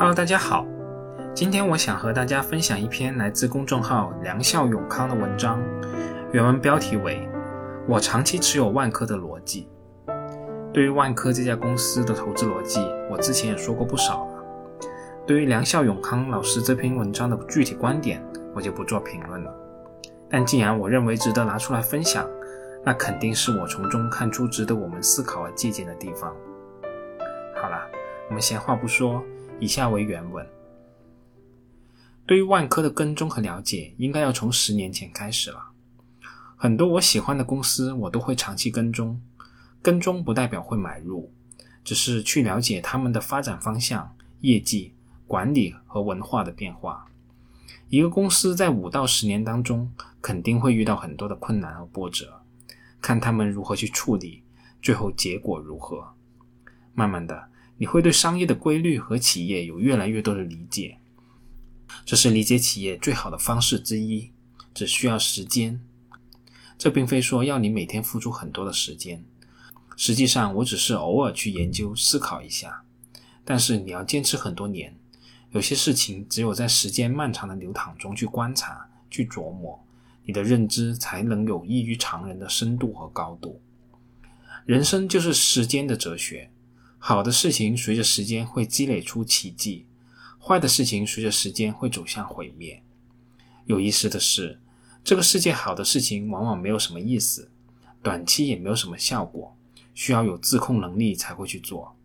Hello，大家好，今天我想和大家分享一篇来自公众号“良校永康”的文章，原文标题为“我长期持有万科的逻辑”。对于万科这家公司的投资逻辑，我之前也说过不少了。对于良校永康老师这篇文章的具体观点，我就不做评论了。但既然我认为值得拿出来分享，那肯定是我从中看出值得我们思考和借鉴的地方。好了，我们闲话不说。以下为原文：对于万科的跟踪和了解，应该要从十年前开始了。很多我喜欢的公司，我都会长期跟踪。跟踪不代表会买入，只是去了解他们的发展方向、业绩、管理和文化的变化。一个公司在五到十年当中，肯定会遇到很多的困难和波折，看他们如何去处理，最后结果如何。慢慢的。你会对商业的规律和企业有越来越多的理解，这是理解企业最好的方式之一，只需要时间。这并非说要你每天付出很多的时间，实际上我只是偶尔去研究思考一下。但是你要坚持很多年，有些事情只有在时间漫长的流淌中去观察、去琢磨，你的认知才能有异于常人的深度和高度。人生就是时间的哲学。好的事情随着时间会积累出奇迹，坏的事情随着时间会走向毁灭。有意思的是，这个世界好的事情往往没有什么意思，短期也没有什么效果，需要有自控能力才会去做；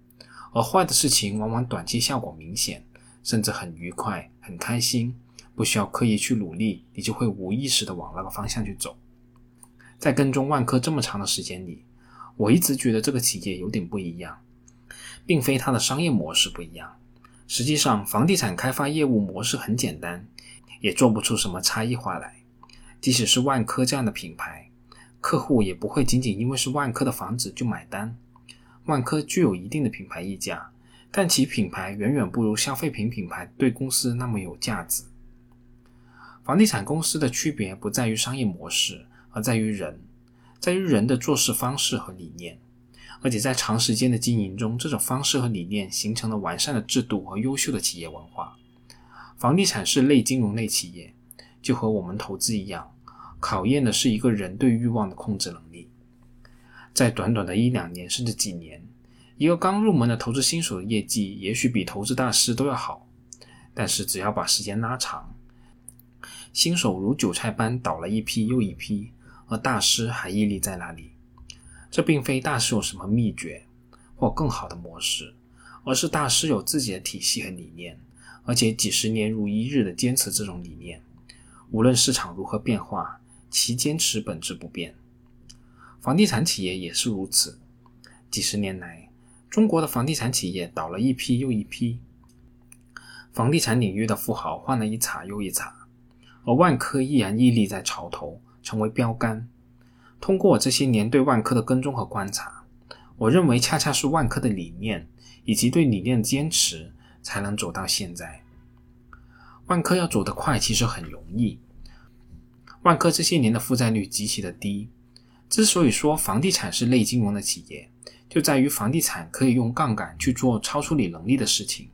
而坏的事情往往短期效果明显，甚至很愉快、很开心，不需要刻意去努力，你就会无意识的往那个方向去走。在跟踪万科这么长的时间里，我一直觉得这个企业有点不一样。并非它的商业模式不一样，实际上房地产开发业务模式很简单，也做不出什么差异化来。即使是万科这样的品牌，客户也不会仅仅因为是万科的房子就买单。万科具有一定的品牌溢价，但其品牌远远不如消费品品牌对公司那么有价值。房地产公司的区别不在于商业模式，而在于人，在于人的做事方式和理念。而且在长时间的经营中，这种方式和理念形成了完善的制度和优秀的企业文化。房地产是类金融类企业，就和我们投资一样，考验的是一个人对欲望的控制能力。在短短的一两年甚至几年，一个刚入门的投资新手的业绩也许比投资大师都要好。但是只要把时间拉长，新手如韭菜般倒了一批又一批，而大师还屹立在那里。这并非大师有什么秘诀或更好的模式，而是大师有自己的体系和理念，而且几十年如一日的坚持这种理念。无论市场如何变化，其坚持本质不变。房地产企业也是如此。几十年来，中国的房地产企业倒了一批又一批，房地产领域的富豪换了一茬又一茬，而万科依然屹立在潮头，成为标杆。通过我这些年对万科的跟踪和观察，我认为恰恰是万科的理念以及对理念的坚持，才能走到现在。万科要走得快，其实很容易。万科这些年的负债率极其的低。之所以说房地产是类金融的企业，就在于房地产可以用杠杆去做超出你能力的事情。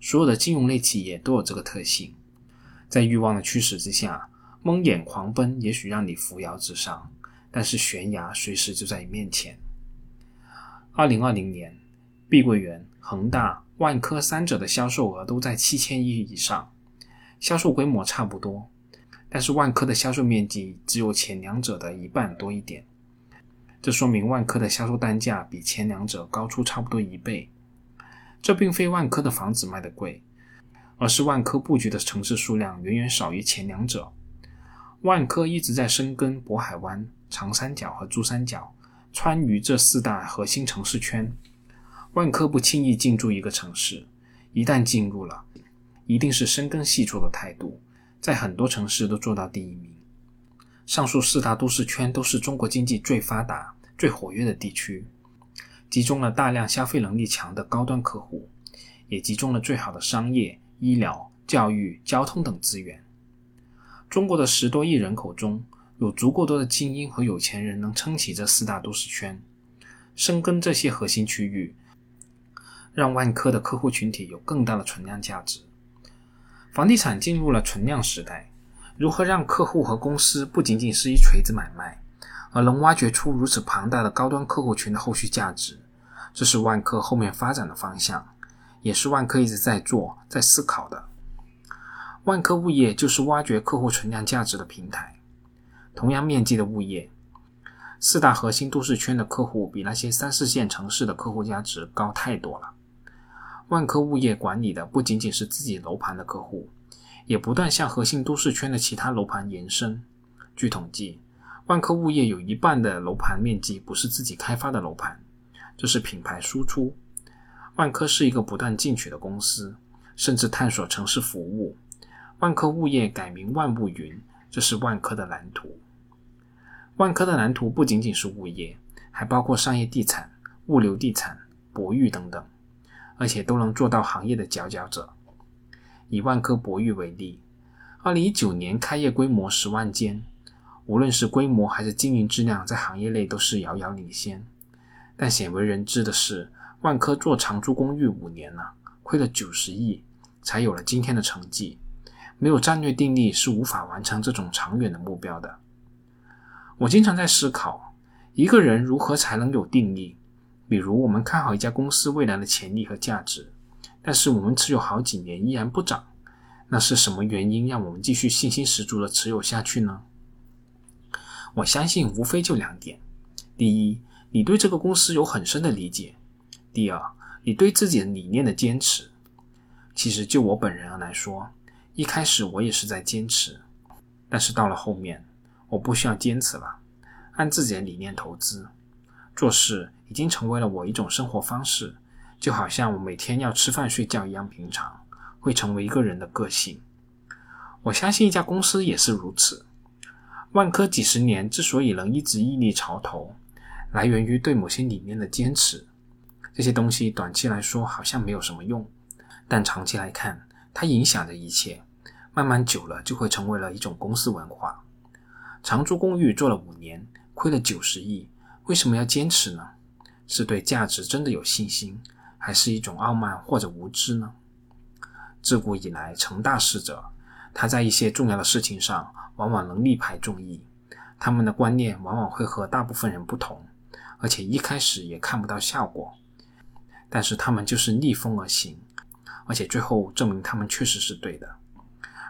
所有的金融类企业都有这个特性。在欲望的驱使之下，蒙眼狂奔，也许让你扶摇直上。但是悬崖随时就在你面前。二零二零年，碧桂园、恒大、万科三者的销售额都在七千亿以上，销售规模差不多，但是万科的销售面积只有前两者的一半多一点，这说明万科的销售单价比前两者高出差不多一倍。这并非万科的房子卖的贵，而是万科布局的城市数量远远少于前两者。万科一直在深耕渤海湾。长三角和珠三角，川渝这四大核心城市圈，万科不轻易进驻一个城市，一旦进入了，一定是深耕细作的态度，在很多城市都做到第一名。上述四大都市圈都是中国经济最发达、最活跃的地区，集中了大量消费能力强的高端客户，也集中了最好的商业、医疗、教育、交通等资源。中国的十多亿人口中，有足够多的精英和有钱人能撑起这四大都市圈，深耕这些核心区域，让万科的客户群体有更大的存量价值。房地产进入了存量时代，如何让客户和公司不仅仅是一锤子买卖，而能挖掘出如此庞大的高端客户群的后续价值？这是万科后面发展的方向，也是万科一直在做、在思考的。万科物业就是挖掘客户存量价值的平台。同样面积的物业，四大核心都市圈的客户比那些三四线城市的客户价值高太多了。万科物业管理的不仅仅是自己楼盘的客户，也不断向核心都市圈的其他楼盘延伸。据统计，万科物业有一半的楼盘面积不是自己开发的楼盘。这是品牌输出。万科是一个不断进取的公司，甚至探索城市服务。万科物业改名万物云，这是万科的蓝图。万科的蓝图不仅仅是物业，还包括商业地产、物流地产、博域等等，而且都能做到行业的佼佼者。以万科博域为例，二零一九年开业规模十万间，无论是规模还是经营质量，在行业内都是遥遥领先。但鲜为人知的是，万科做长租公寓五年了，亏了九十亿，才有了今天的成绩。没有战略定力是无法完成这种长远的目标的。我经常在思考，一个人如何才能有定力？比如，我们看好一家公司未来的潜力和价值，但是我们持有好几年依然不涨，那是什么原因让我们继续信心十足的持有下去呢？我相信，无非就两点：第一，你对这个公司有很深的理解。第二，你对自己的理念的坚持。其实就我本人来说，一开始我也是在坚持，但是到了后面，我不需要坚持了，按自己的理念投资，做事已经成为了我一种生活方式，就好像我每天要吃饭睡觉一样平常，会成为一个人的个性。我相信一家公司也是如此。万科几十年之所以能一直屹立潮头。来源于对某些理念的坚持，这些东西短期来说好像没有什么用，但长期来看，它影响着一切，慢慢久了就会成为了一种公司文化。长租公寓做了五年，亏了九十亿，为什么要坚持呢？是对价值真的有信心，还是一种傲慢或者无知呢？自古以来，成大事者，他在一些重要的事情上往往能力排众议，他们的观念往往会和大部分人不同。而且一开始也看不到效果，但是他们就是逆风而行，而且最后证明他们确实是对的，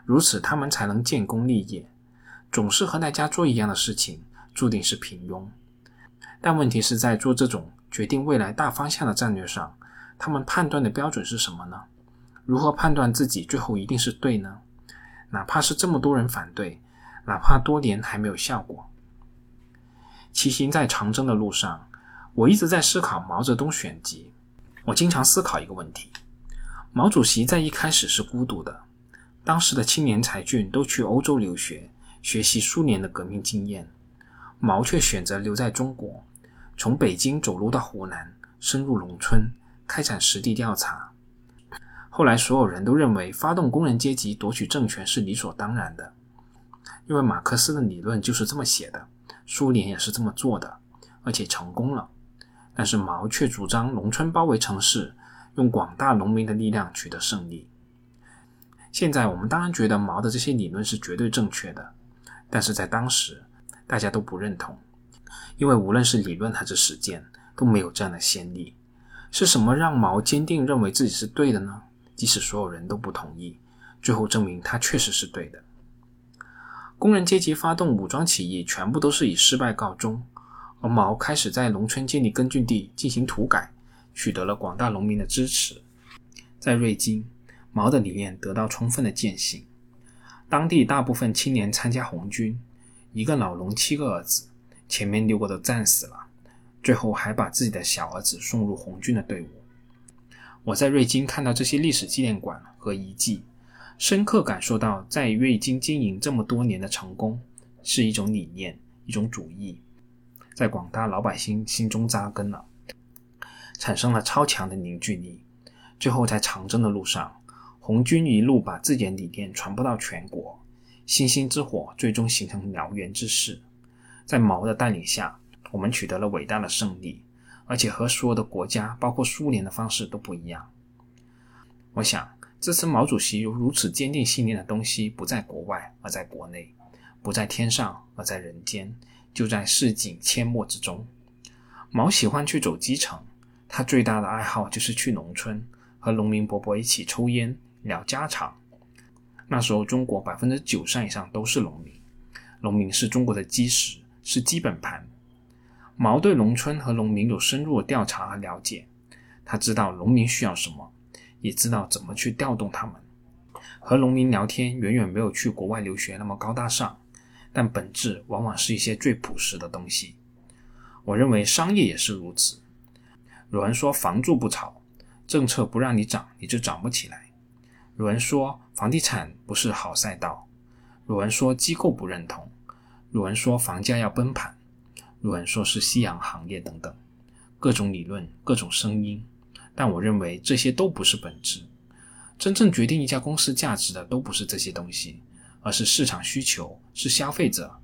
如此他们才能建功立业。总是和大家做一样的事情，注定是平庸。但问题是在做这种决定未来大方向的战略上，他们判断的标准是什么呢？如何判断自己最后一定是对呢？哪怕是这么多人反对，哪怕多年还没有效果。骑行在长征的路上，我一直在思考毛泽东选集。我经常思考一个问题：毛主席在一开始是孤独的，当时的青年才俊都去欧洲留学，学习苏联的革命经验，毛却选择留在中国，从北京走路到湖南，深入农村，开展实地调查。后来，所有人都认为发动工人阶级夺取政权是理所当然的，因为马克思的理论就是这么写的。苏联也是这么做的，而且成功了。但是毛却主张农村包围城市，用广大农民的力量取得胜利。现在我们当然觉得毛的这些理论是绝对正确的，但是在当时大家都不认同，因为无论是理论还是实践都没有这样的先例。是什么让毛坚定认为自己是对的呢？即使所有人都不同意，最后证明他确实是对的。工人阶级发动武装起义，全部都是以失败告终。而毛开始在农村建立根据地，进行土改，取得了广大农民的支持。在瑞金，毛的理念得到充分的践行。当地大部分青年参加红军，一个老农七个儿子，前面六个都战死了，最后还把自己的小儿子送入红军的队伍。我在瑞金看到这些历史纪念馆和遗迹。深刻感受到，在瑞金经营这么多年的成功，是一种理念，一种主义，在广大老百姓心中扎根了，产生了超强的凝聚力。最后，在长征的路上，红军一路把自己的理念传播到全国，星星之火最终形成燎原之势。在毛的带领下，我们取得了伟大的胜利，而且和所有的国家，包括苏联的方式都不一样。我想，支持毛主席有如此坚定信念的东西，不在国外，而在国内；不在天上，而在人间，就在市井阡陌之中。毛喜欢去走基层，他最大的爱好就是去农村，和农民伯伯一起抽烟聊家常。那时候，中国百分之九十以上都是农民，农民是中国的基石，是基本盘。毛对农村和农民有深入的调查和了解，他知道农民需要什么。也知道怎么去调动他们。和农民聊天远远没有去国外留学那么高大上，但本质往往是一些最朴实的东西。我认为商业也是如此。有人说房住不炒，政策不让你涨，你就涨不起来。有人说房地产不是好赛道，有人说机构不认同，有人说房价要崩盘，有人说是夕阳行业等等，各种理论，各种声音。但我认为这些都不是本质，真正决定一家公司价值的都不是这些东西，而是市场需求，是消费者。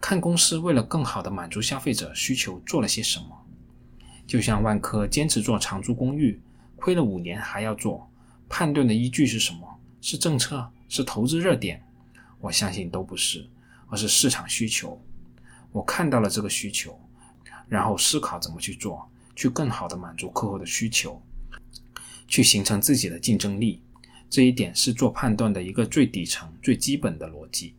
看公司为了更好的满足消费者需求做了些什么。就像万科坚持做长租公寓，亏了五年还要做，判断的依据是什么？是政策？是投资热点？我相信都不是，而是市场需求。我看到了这个需求，然后思考怎么去做，去更好的满足客户的需求。去形成自己的竞争力，这一点是做判断的一个最底层、最基本的逻辑。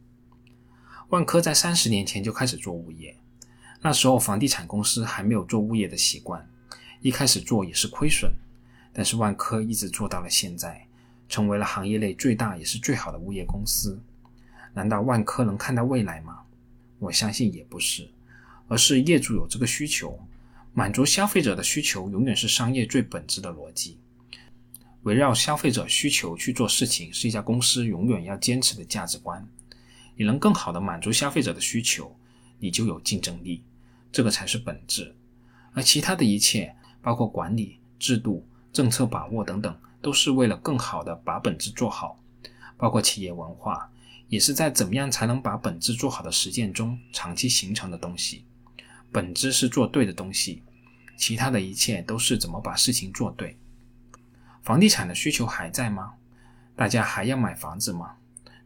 万科在三十年前就开始做物业，那时候房地产公司还没有做物业的习惯，一开始做也是亏损，但是万科一直做到了现在，成为了行业内最大也是最好的物业公司。难道万科能看到未来吗？我相信也不是，而是业主有这个需求，满足消费者的需求永远是商业最本质的逻辑。围绕消费者需求去做事情，是一家公司永远要坚持的价值观。你能更好的满足消费者的需求，你就有竞争力，这个才是本质。而其他的一切，包括管理、制度、政策把握等等，都是为了更好的把本质做好。包括企业文化，也是在怎么样才能把本质做好的实践中长期形成的东西。本质是做对的东西，其他的一切都是怎么把事情做对。房地产的需求还在吗？大家还要买房子吗？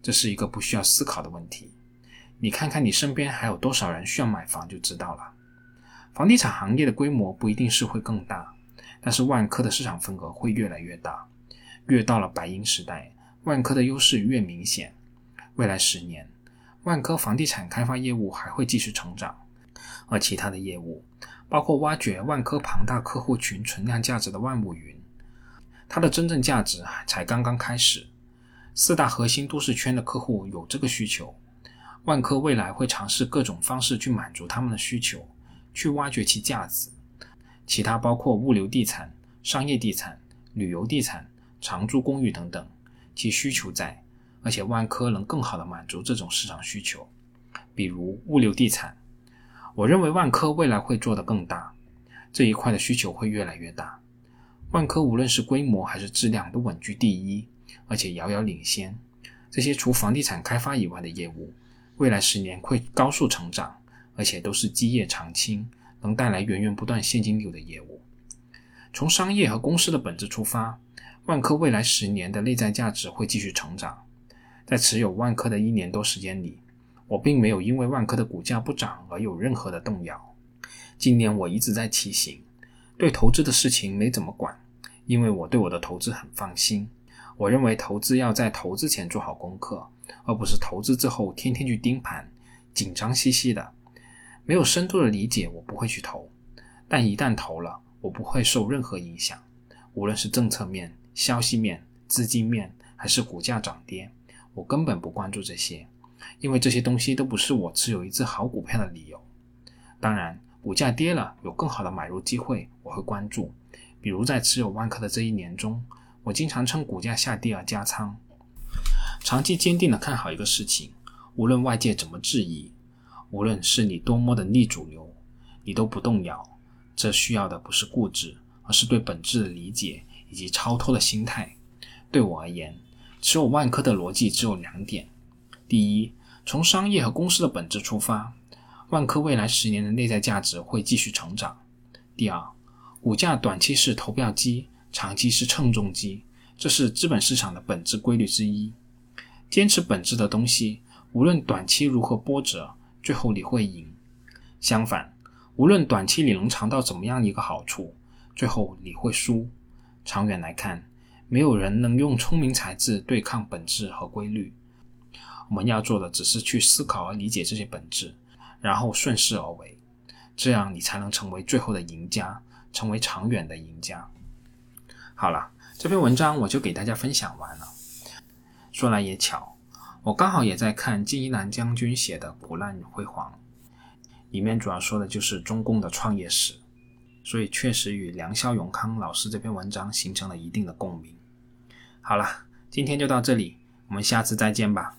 这是一个不需要思考的问题。你看看你身边还有多少人需要买房就知道了。房地产行业的规模不一定是会更大，但是万科的市场份额会越来越大。越到了白银时代，万科的优势越明显。未来十年，万科房地产开发业务还会继续成长，而其他的业务，包括挖掘万科庞大客户群存量价值的万物云。它的真正价值才刚刚开始。四大核心都市圈的客户有这个需求，万科未来会尝试各种方式去满足他们的需求，去挖掘其价值。其他包括物流地产、商业地产、旅游地产、长租公寓等等，其需求在，而且万科能更好的满足这种市场需求。比如物流地产，我认为万科未来会做得更大，这一块的需求会越来越大。万科无论是规模还是质量都稳居第一，而且遥遥领先。这些除房地产开发以外的业务，未来十年会高速成长，而且都是基业长青，能带来源源不断现金流的业务。从商业和公司的本质出发，万科未来十年的内在价值会继续成长。在持有万科的一年多时间里，我并没有因为万科的股价不涨而有任何的动摇。今年我一直在骑行，对投资的事情没怎么管。因为我对我的投资很放心，我认为投资要在投资前做好功课，而不是投资之后天天去盯盘，紧张兮兮的。没有深度的理解，我不会去投。但一旦投了，我不会受任何影响，无论是政策面、消息面、资金面，还是股价涨跌，我根本不关注这些，因为这些东西都不是我持有一只好股票的理由。当然，股价跌了，有更好的买入机会，我会关注。比如在持有万科的这一年中，我经常趁股价下跌而加仓。长期坚定的看好一个事情，无论外界怎么质疑，无论是你多么的逆主流，你都不动摇。这需要的不是固执，而是对本质的理解以及超脱的心态。对我而言，持有万科的逻辑只有两点：第一，从商业和公司的本质出发，万科未来十年的内在价值会继续成长；第二。股价短期是投票机，长期是称重机，这是资本市场的本质规律之一。坚持本质的东西，无论短期如何波折，最后你会赢。相反，无论短期你能尝到怎么样一个好处，最后你会输。长远来看，没有人能用聪明才智对抗本质和规律。我们要做的只是去思考和理解这些本质，然后顺势而为，这样你才能成为最后的赢家，成为长远的赢家。好了，这篇文章我就给大家分享完了。说来也巧，我刚好也在看金一南将军写的《苦难辉煌》。里面主要说的就是中共的创业史，所以确实与梁孝永康老师这篇文章形成了一定的共鸣。好了，今天就到这里，我们下次再见吧。